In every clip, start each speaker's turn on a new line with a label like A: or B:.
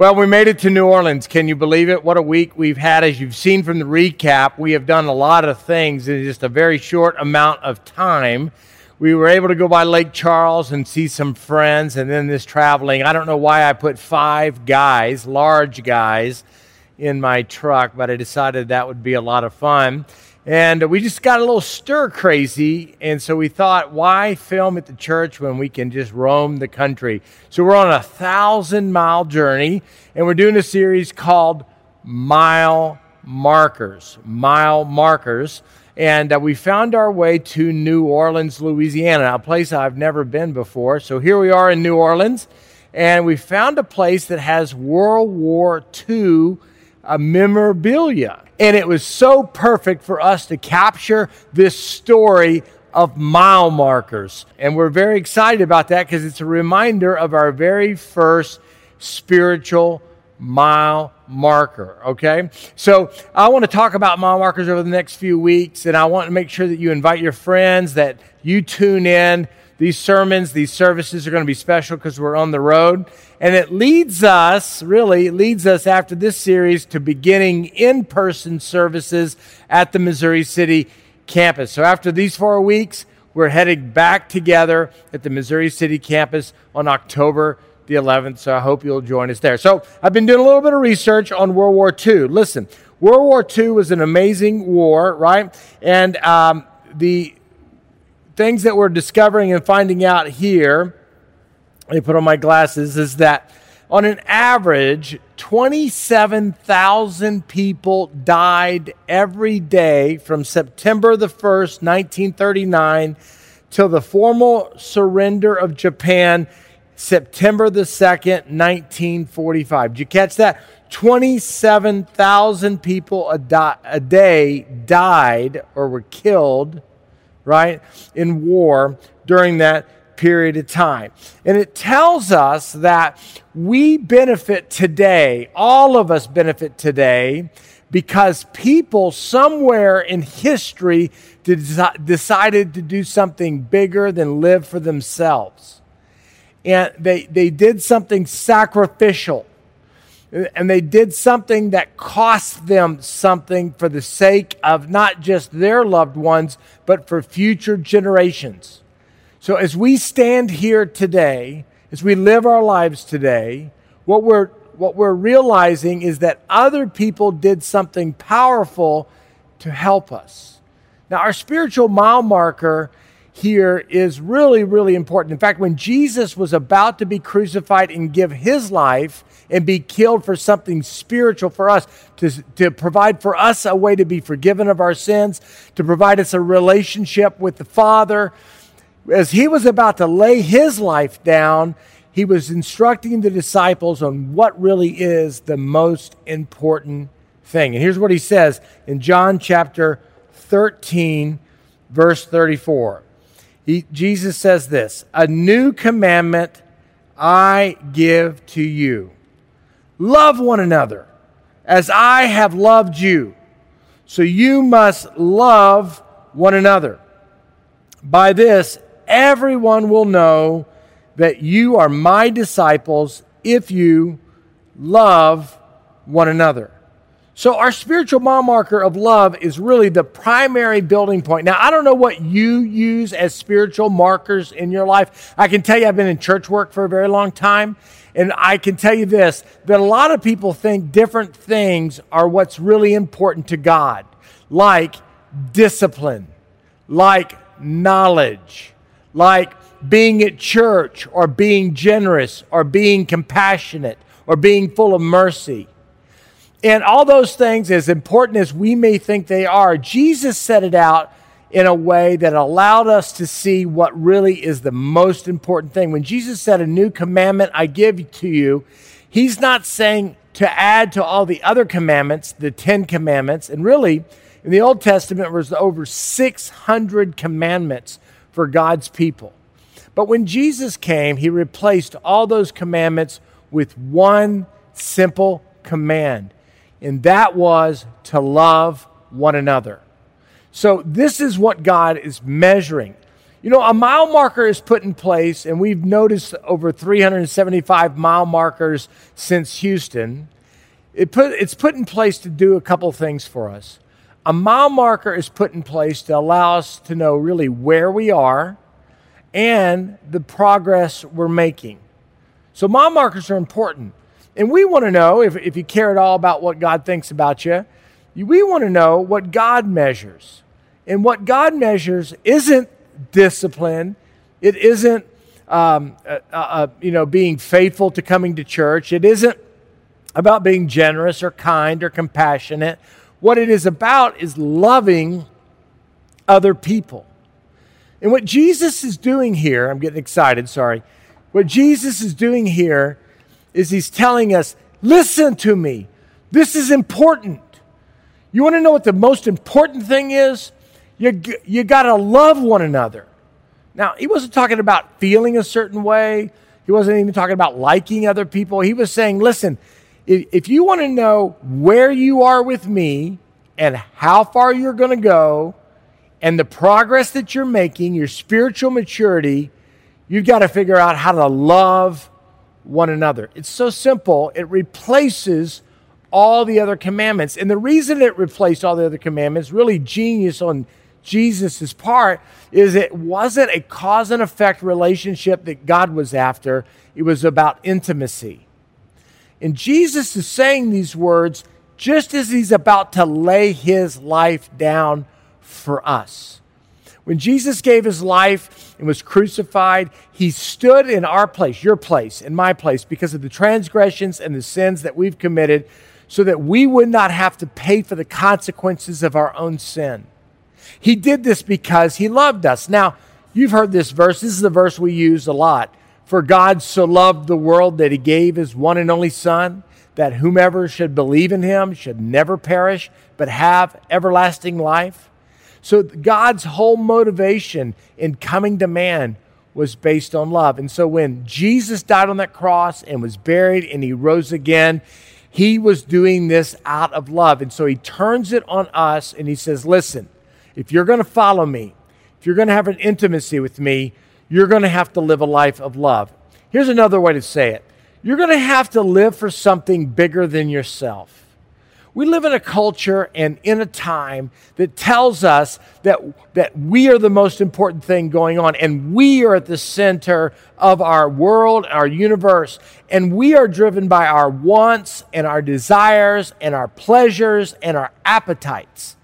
A: Well, we made it to New Orleans. Can you believe it? What a week we've had. As you've seen from the recap, we have done a lot of things in just a very short amount of time. We were able to go by Lake Charles and see some friends, and then this traveling. I don't know why I put five guys, large guys, in my truck, but I decided that would be a lot of fun. And we just got a little stir crazy. And so we thought, why film at the church when we can just roam the country? So we're on a thousand mile journey and we're doing a series called Mile Markers. Mile Markers. And uh, we found our way to New Orleans, Louisiana, a place I've never been before. So here we are in New Orleans. And we found a place that has World War II uh, memorabilia. And it was so perfect for us to capture this story of mile markers. And we're very excited about that because it's a reminder of our very first spiritual mile marker. Okay? So I want to talk about mile markers over the next few weeks, and I want to make sure that you invite your friends, that you tune in. These sermons, these services are going to be special because we're on the road. And it leads us, really, it leads us after this series to beginning in person services at the Missouri City campus. So after these four weeks, we're heading back together at the Missouri City campus on October the 11th. So I hope you'll join us there. So I've been doing a little bit of research on World War II. Listen, World War II was an amazing war, right? And um, the things that we're discovering and finding out here, let me put on my glasses, is that on an average, 27,000 people died every day from September the 1st, 1939, till the formal surrender of Japan, September the 2nd, 1945. Did you catch that? 27,000 people a, di- a day died or were killed right, in war during that period of time. And it tells us that we benefit today, all of us benefit today, because people somewhere in history decided to do something bigger than live for themselves. And they, they did something sacrificial and they did something that cost them something for the sake of not just their loved ones, but for future generations. So as we stand here today, as we live our lives today, what we're, what we're realizing is that other people did something powerful to help us. Now, our spiritual mile marker here is really, really important. In fact, when Jesus was about to be crucified and give his life, and be killed for something spiritual for us, to, to provide for us a way to be forgiven of our sins, to provide us a relationship with the Father. As he was about to lay his life down, he was instructing the disciples on what really is the most important thing. And here's what he says in John chapter 13, verse 34. He, Jesus says this A new commandment I give to you Love one another as I have loved you. So you must love one another. By this, everyone will know that you are my disciples if you love one another. So, our spiritual mile marker of love is really the primary building point. Now, I don't know what you use as spiritual markers in your life. I can tell you, I've been in church work for a very long time, and I can tell you this that a lot of people think different things are what's really important to God, like discipline, like knowledge, like being at church, or being generous, or being compassionate, or being full of mercy. And all those things, as important as we may think they are, Jesus set it out in a way that allowed us to see what really is the most important thing. When Jesus said, A new commandment I give to you, he's not saying to add to all the other commandments, the Ten Commandments. And really, in the Old Testament, was over 600 commandments for God's people. But when Jesus came, he replaced all those commandments with one simple command and that was to love one another. So, this is what God is measuring. You know, a mile marker is put in place, and we've noticed over 375 mile markers since Houston. It put, it's put in place to do a couple things for us. A mile marker is put in place to allow us to know really where we are and the progress we're making. So, mile markers are important. And we want to know, if, if you care at all about what God thinks about you, we want to know what God measures. And what God measures isn't discipline, it isn't um, uh, uh, uh, you know, being faithful to coming to church, it isn't about being generous or kind or compassionate. What it is about is loving other people. And what Jesus is doing here, I'm getting excited, sorry. What Jesus is doing here is he's telling us, listen to me. This is important. You want to know what the most important thing is? You, you got to love one another. Now, he wasn't talking about feeling a certain way. He wasn't even talking about liking other people. He was saying, listen, if, if you want to know where you are with me and how far you're going to go and the progress that you're making, your spiritual maturity, you've got to figure out how to love one another. It's so simple. It replaces all the other commandments. And the reason it replaced all the other commandments, really genius on Jesus' part, is it wasn't a cause and effect relationship that God was after, it was about intimacy. And Jesus is saying these words just as he's about to lay his life down for us. When Jesus gave his life and was crucified, he stood in our place, your place, in my place, because of the transgressions and the sins that we've committed, so that we would not have to pay for the consequences of our own sin. He did this because he loved us. Now, you've heard this verse. This is a verse we use a lot. For God so loved the world that he gave his one and only Son, that whomever should believe in him should never perish, but have everlasting life. So God's whole motivation in coming to man was based on love. And so when Jesus died on that cross and was buried and he rose again, he was doing this out of love. And so he turns it on us and he says, Listen, if you're going to follow me, if you're going to have an intimacy with me, you're going to have to live a life of love. Here's another way to say it you're going to have to live for something bigger than yourself. We live in a culture and in a time that tells us that, that we are the most important thing going on and we are at the center of our world, our universe, and we are driven by our wants and our desires and our pleasures and our appetites.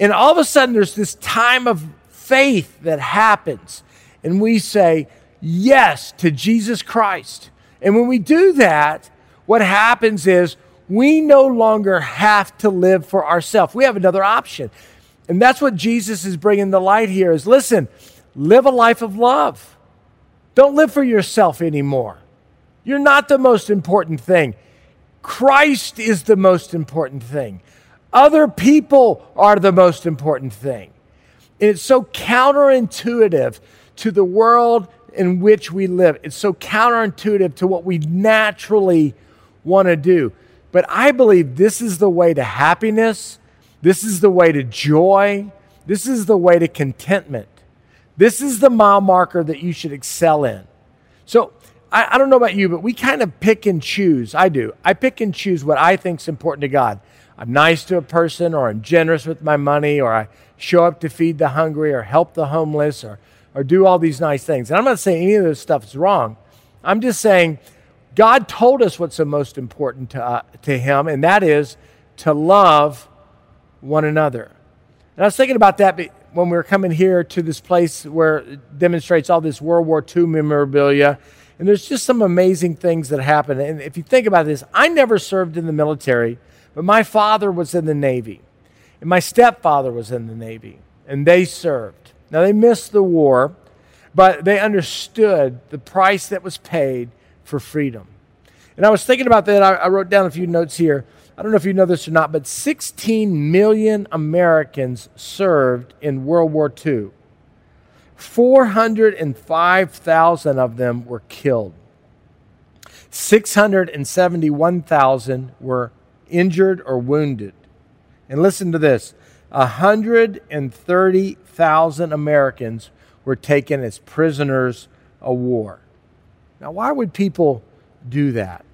A: And all of a sudden, there's this time of faith that happens and we say yes to Jesus Christ. And when we do that, what happens is we no longer have to live for ourselves. We have another option. And that's what Jesus is bringing the light here is listen, live a life of love. Don't live for yourself anymore. You're not the most important thing. Christ is the most important thing. Other people are the most important thing. And it's so counterintuitive to the world in which we live. It's so counterintuitive to what we naturally want to do. But I believe this is the way to happiness. This is the way to joy. This is the way to contentment. This is the mile marker that you should excel in. So I, I don't know about you, but we kind of pick and choose. I do. I pick and choose what I think is important to God. I'm nice to a person, or I'm generous with my money, or I show up to feed the hungry, or help the homeless, or or do all these nice things. And I'm not saying any of this stuff is wrong. I'm just saying God told us what's the most important to, uh, to Him, and that is to love one another. And I was thinking about that when we were coming here to this place where it demonstrates all this World War II memorabilia. And there's just some amazing things that happen. And if you think about this, I never served in the military, but my father was in the Navy, and my stepfather was in the Navy, and they served. Now, they missed the war, but they understood the price that was paid for freedom. And I was thinking about that. I, I wrote down a few notes here. I don't know if you know this or not, but 16 million Americans served in World War II. 405,000 of them were killed. 671,000 were injured or wounded. And listen to this 130,000 Americans were taken as prisoners of war. Now, why would people do that?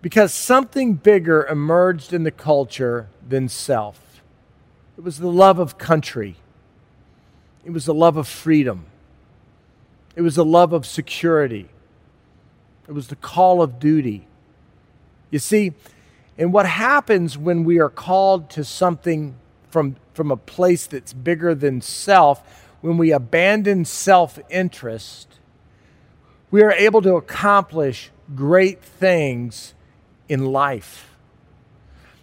A: Because something bigger emerged in the culture than self. It was the love of country, it was the love of freedom, it was the love of security, it was the call of duty. You see, and what happens when we are called to something from, from a place that's bigger than self, when we abandon self interest, we are able to accomplish great things in life.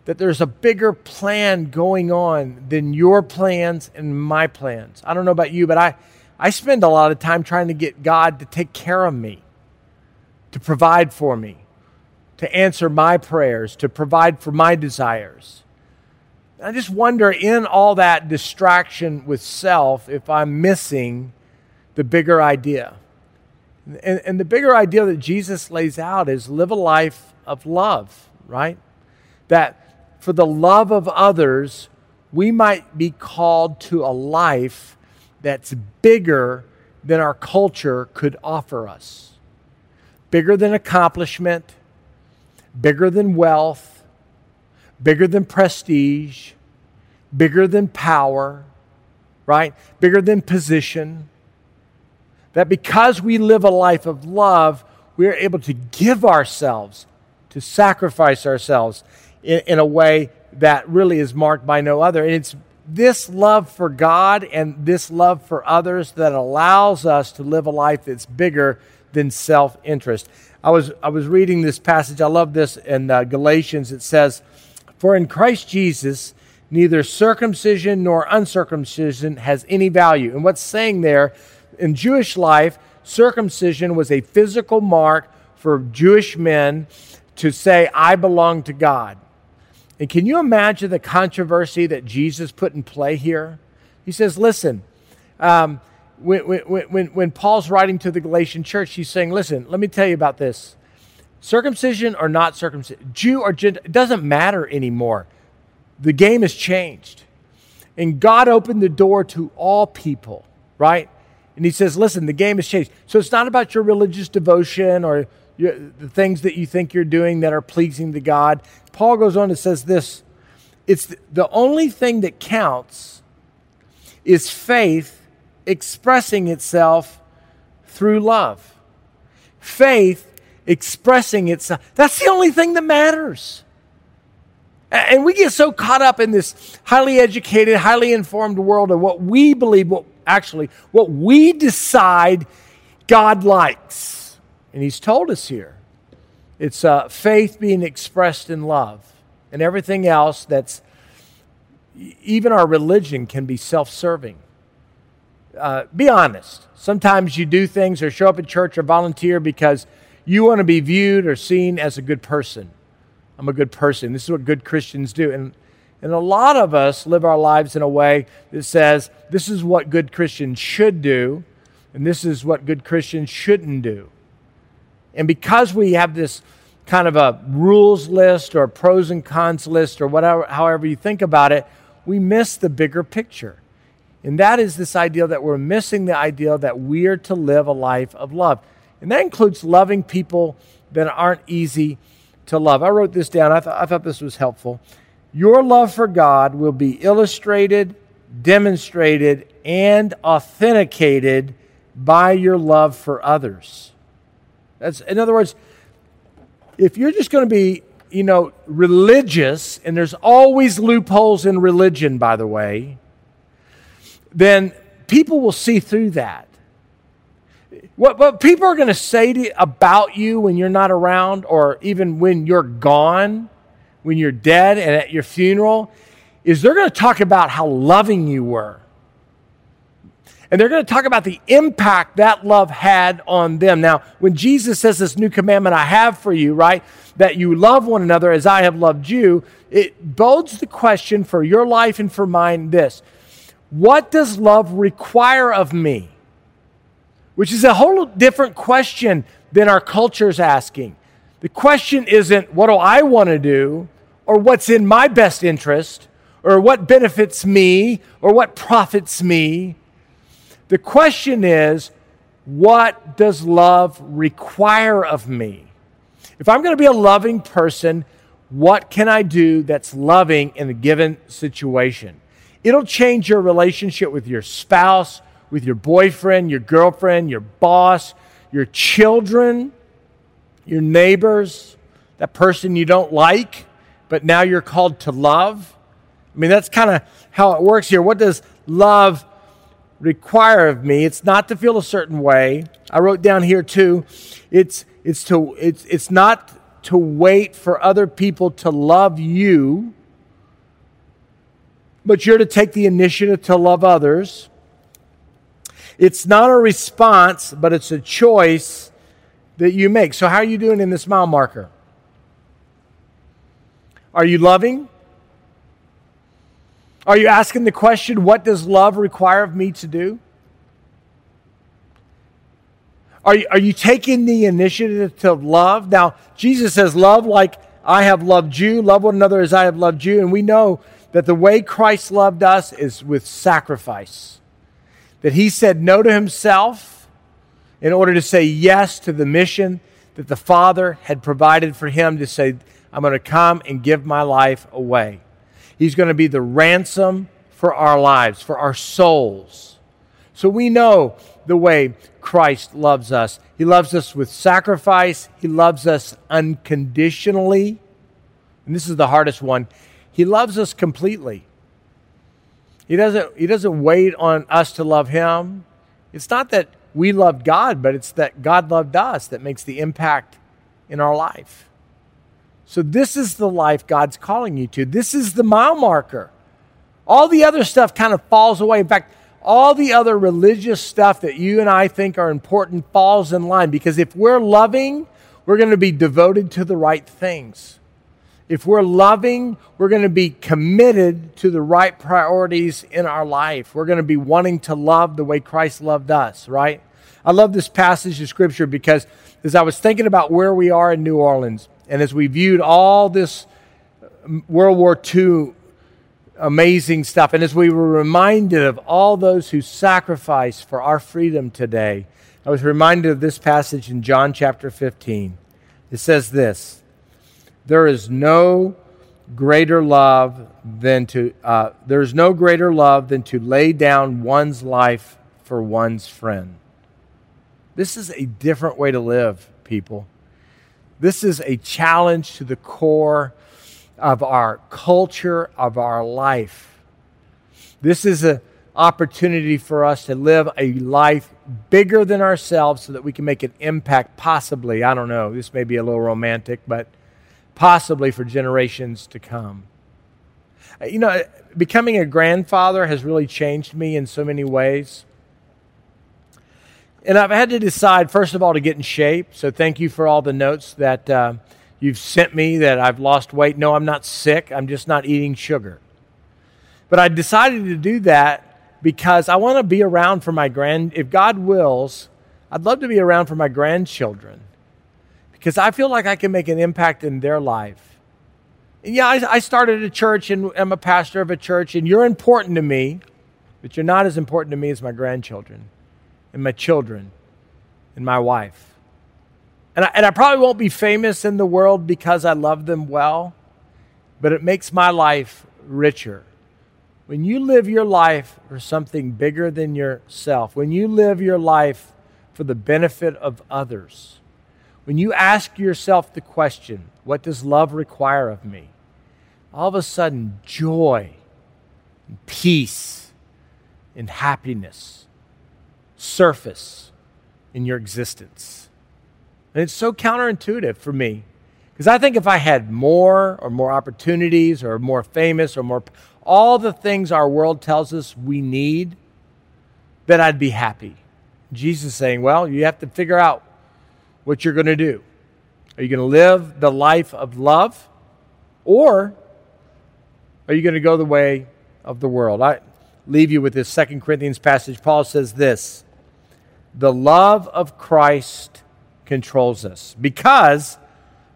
A: That there's a bigger plan going on than your plans and my plans. I don't know about you, but I, I spend a lot of time trying to get God to take care of me, to provide for me, to answer my prayers, to provide for my desires. I just wonder in all that distraction with self if I'm missing the bigger idea. And, and, the bigger idea that Jesus lays out is live a life of love, right? That for the love of others, we might be called to a life that's bigger than our culture could offer us. Bigger than accomplishment, bigger than wealth, bigger than prestige, bigger than power, right? Bigger than position. That because we live a life of love, we are able to give ourselves, to sacrifice ourselves in, in a way that really is marked by no other. And it's this love for God and this love for others that allows us to live a life that's bigger than self interest. I was, I was reading this passage. I love this in uh, Galatians. It says, For in Christ Jesus, neither circumcision nor uncircumcision has any value. And what's saying there, in Jewish life, circumcision was a physical mark for Jewish men to say, I belong to God. And can you imagine the controversy that Jesus put in play here? He says, Listen, um, when, when, when, when Paul's writing to the Galatian church, he's saying, listen, let me tell you about this. Circumcision or not circumcision, Jew or Gentile, it doesn't matter anymore. The game has changed. And God opened the door to all people, right? And he says, listen, the game has changed. So it's not about your religious devotion or your, the things that you think you're doing that are pleasing to God. Paul goes on and says this it's the, only thing that counts is faith expressing itself through love. Faith expressing itself. That's the only thing that matters. And we get so caught up in this highly educated, highly informed world of what we believe, what actually, what we decide God likes. And He's told us here it's uh, faith being expressed in love. And everything else that's, even our religion can be self serving uh, be honest. Sometimes you do things or show up at church or volunteer because you want to be viewed or seen as a good person. I'm a good person. This is what good Christians do. And, and a lot of us live our lives in a way that says this is what good Christians should do, and this is what good Christians shouldn't do. And because we have this kind of a rules list or pros and cons list or whatever, however you think about it, we miss the bigger picture. And that is this idea that we're missing the idea that we're to live a life of love. And that includes loving people that aren't easy to love. I wrote this down. I, th- I thought this was helpful. Your love for God will be illustrated, demonstrated, and authenticated by your love for others. That's, in other words, if you're just going to be, you know, religious, and there's always loopholes in religion, by the way, then people will see through that. What, what people are going to say to, about you when you're not around, or even when you're gone, when you're dead and at your funeral, is they're going to talk about how loving you were. And they're going to talk about the impact that love had on them. Now, when Jesus says this new commandment I have for you, right, that you love one another as I have loved you, it bodes the question for your life and for mine this what does love require of me? Which is a whole different question than our culture is asking. The question isn't, what do I want to do, or what's in my best interest, or what benefits me, or what profits me. The question is, what does love require of me? If I'm going to be a loving person, what can I do that's loving in a given situation? It'll change your relationship with your spouse, with your boyfriend, your girlfriend, your boss, your children, your neighbors, that person you don't like, but now you're called to love. I mean, that's kind of how it works here. What does love require of me? It's not to feel a certain way. I wrote down here too. It's it's to it's it's not to wait for other people to love you, but you're to take the initiative to love others. It's not a response, but it's a choice that you make. So, how are you doing in this mile marker? Are you loving? Are you asking the question, what does love require of me to do? Are you, are you taking the initiative to love? Now, Jesus says, Love like I have loved you, love one another as I have loved you. And we know that the way Christ loved us is with sacrifice. That he said no to himself in order to say yes to the mission that the Father had provided for him to say, I'm going to come and give my life away. He's going to be the ransom for our lives, for our souls. So we know the way Christ loves us. He loves us with sacrifice, He loves us unconditionally. And this is the hardest one. He loves us completely. He doesn't, he doesn't wait on us to love Him. It's not that we loved God, but it's that God loved us that makes the impact in our life. So, this is the life God's calling you to. This is the mile marker. All the other stuff kind of falls away. In fact, all the other religious stuff that you and I think are important falls in line because if we're loving, we're going to be devoted to the right things. If we're loving, we're going to be committed to the right priorities in our life. We're going to be wanting to love the way Christ loved us, right? I love this passage of scripture because as I was thinking about where we are in New Orleans, and as we viewed all this World War II amazing stuff, and as we were reminded of all those who sacrificed for our freedom today, I was reminded of this passage in John chapter 15. It says this There is no greater love than to uh, there's no greater love than to lay down one's life for one's friend. This is a different way to live, people. This is a challenge to the core of our culture, of our life. This is an opportunity for us to live a life bigger than ourselves so that we can make an impact, possibly. I don't know, this may be a little romantic, but possibly for generations to come. You know, becoming a grandfather has really changed me in so many ways. And I've had to decide, first of all, to get in shape. So thank you for all the notes that uh, you've sent me that I've lost weight. No, I'm not sick. I'm just not eating sugar. But I decided to do that because I want to be around for my grand, if God wills, I'd love to be around for my grandchildren because I feel like I can make an impact in their life. And yeah, I, I started a church and I'm a pastor of a church, and you're important to me, but you're not as important to me as my grandchildren and my children and my wife. And I, and I probably won't be famous in the world because I love them well, but it makes my life richer. When you live your life for something bigger than yourself, when you live your life for the benefit of others, when you ask yourself the question, what does love require of me? All of a sudden, joy and peace and happiness surface in your existence. And it's so counterintuitive for me. Because I think if I had more or more opportunities or more famous or more, all the things our world tells us we need, then I'd be happy. Jesus saying, well, you have to figure out what you're going to do. Are you going to live the life of love or are you going to go the way of the world? I leave you with this Second Corinthians passage. Paul says this the love of Christ controls us because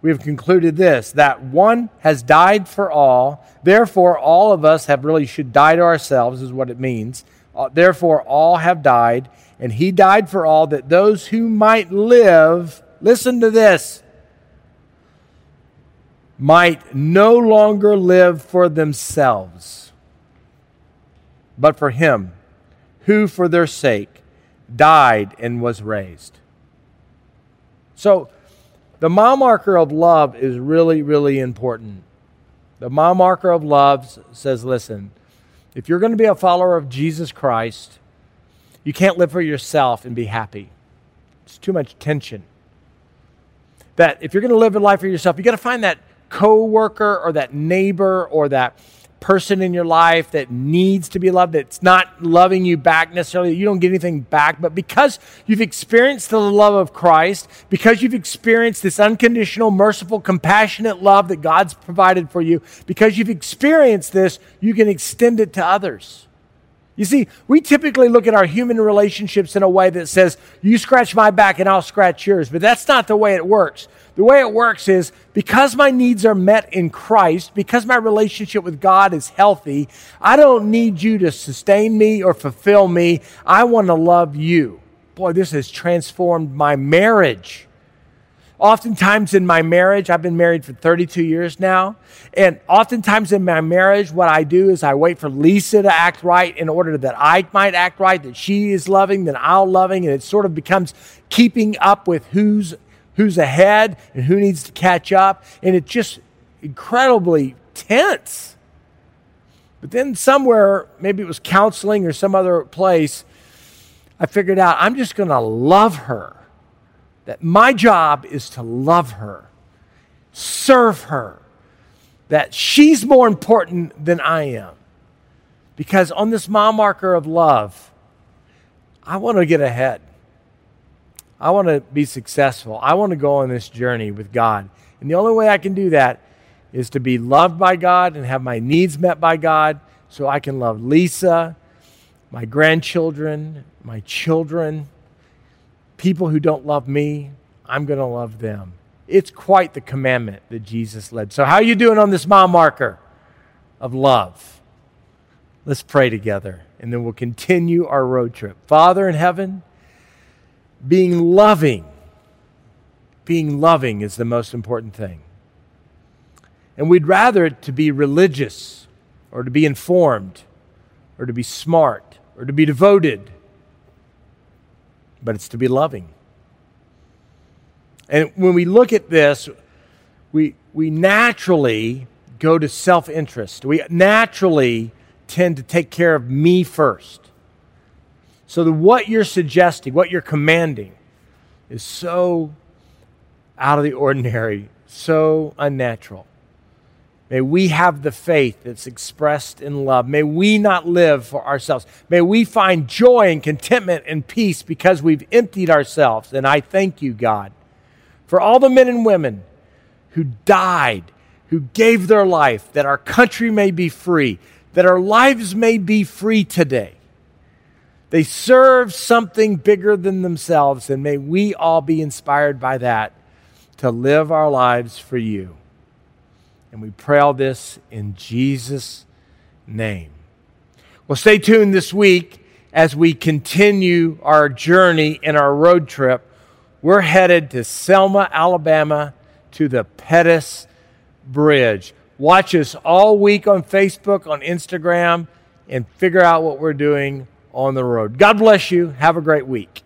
A: we have concluded this that one has died for all, therefore all of us have really should die to ourselves is what it means. Uh, therefore, all have died, and he died for all, that those who might live, listen to this, might no longer live for themselves, but for him who, for their sake, died and was raised. So, the mile marker of love is really, really important. The mile marker of love says, listen, if you're going to be a follower of Jesus Christ, you can't live for yourself and be happy. It's too much tension. That if you're going to live a life for yourself, you got to find that coworker or that neighbor or that person in your life that needs to be loved, that's not loving you back necessarily, you don't get anything back, but because you've experienced the love of Christ, because you've experienced this unconditional, merciful, compassionate love that God's provided for you, because you've experienced this, you can extend it to others. You see, we typically look at our human relationships in a way that says, you scratch my back and I'll scratch yours, but that's not the way it works. The way it works is because my needs are met in Christ, because my relationship with God is healthy, I don't need you to sustain me or fulfill me. I want to love you. Boy, this has transformed my marriage. Oftentimes in my marriage, I've been married for 32 years now. And oftentimes in my marriage, what I do is I wait for Lisa to act right in order that I might act right, that she is loving, that I'll loving. And it sort of becomes keeping up with who's, who's ahead and who needs to catch up. And it's just incredibly tense. But then somewhere, maybe it was counseling or some other place, I figured out I'm just going to love her that my job is to love her, serve her, that she's more important than I am. Because on this mile marker of love, I want to get ahead. I want to be successful. I want to go on this journey with God. And the only way I can do that is to be loved by God and have my needs met by God so I can love Lisa, my grandchildren, my children, people who don't love me, I'm going to love them. It's quite the commandment that Jesus led. So, how are you doing on this mile marker of love? Let's pray together, and then we'll continue our road trip. Father in heaven, being loving, being loving is the most important thing. And we'd rather it to be religious, or to be informed, or to be smart, or to be devoted but it's to be loving. And when we look at this, we, we naturally go to self interest. We naturally tend to take care of me first. So, the, what you're suggesting, what you're commanding, is so out of the ordinary, so unnatural. May we have the faith that's expressed in love. May we not live for ourselves. May we find joy and contentment and peace because we've emptied ourselves. And I thank you, God, for all the men and women who died, who gave their life, that our country may be free, that our lives may be free today. They serve something bigger than themselves, and may we all be inspired by that to live our lives for you. And we pray all this in Jesus' name. Well, stay tuned this week as we continue our journey in our road trip. We're headed to Selma, Alabama to the Pettus Bridge. Watch us all week on Facebook, on Instagram, and figure out what we're doing on the road. God bless you. Have a great week.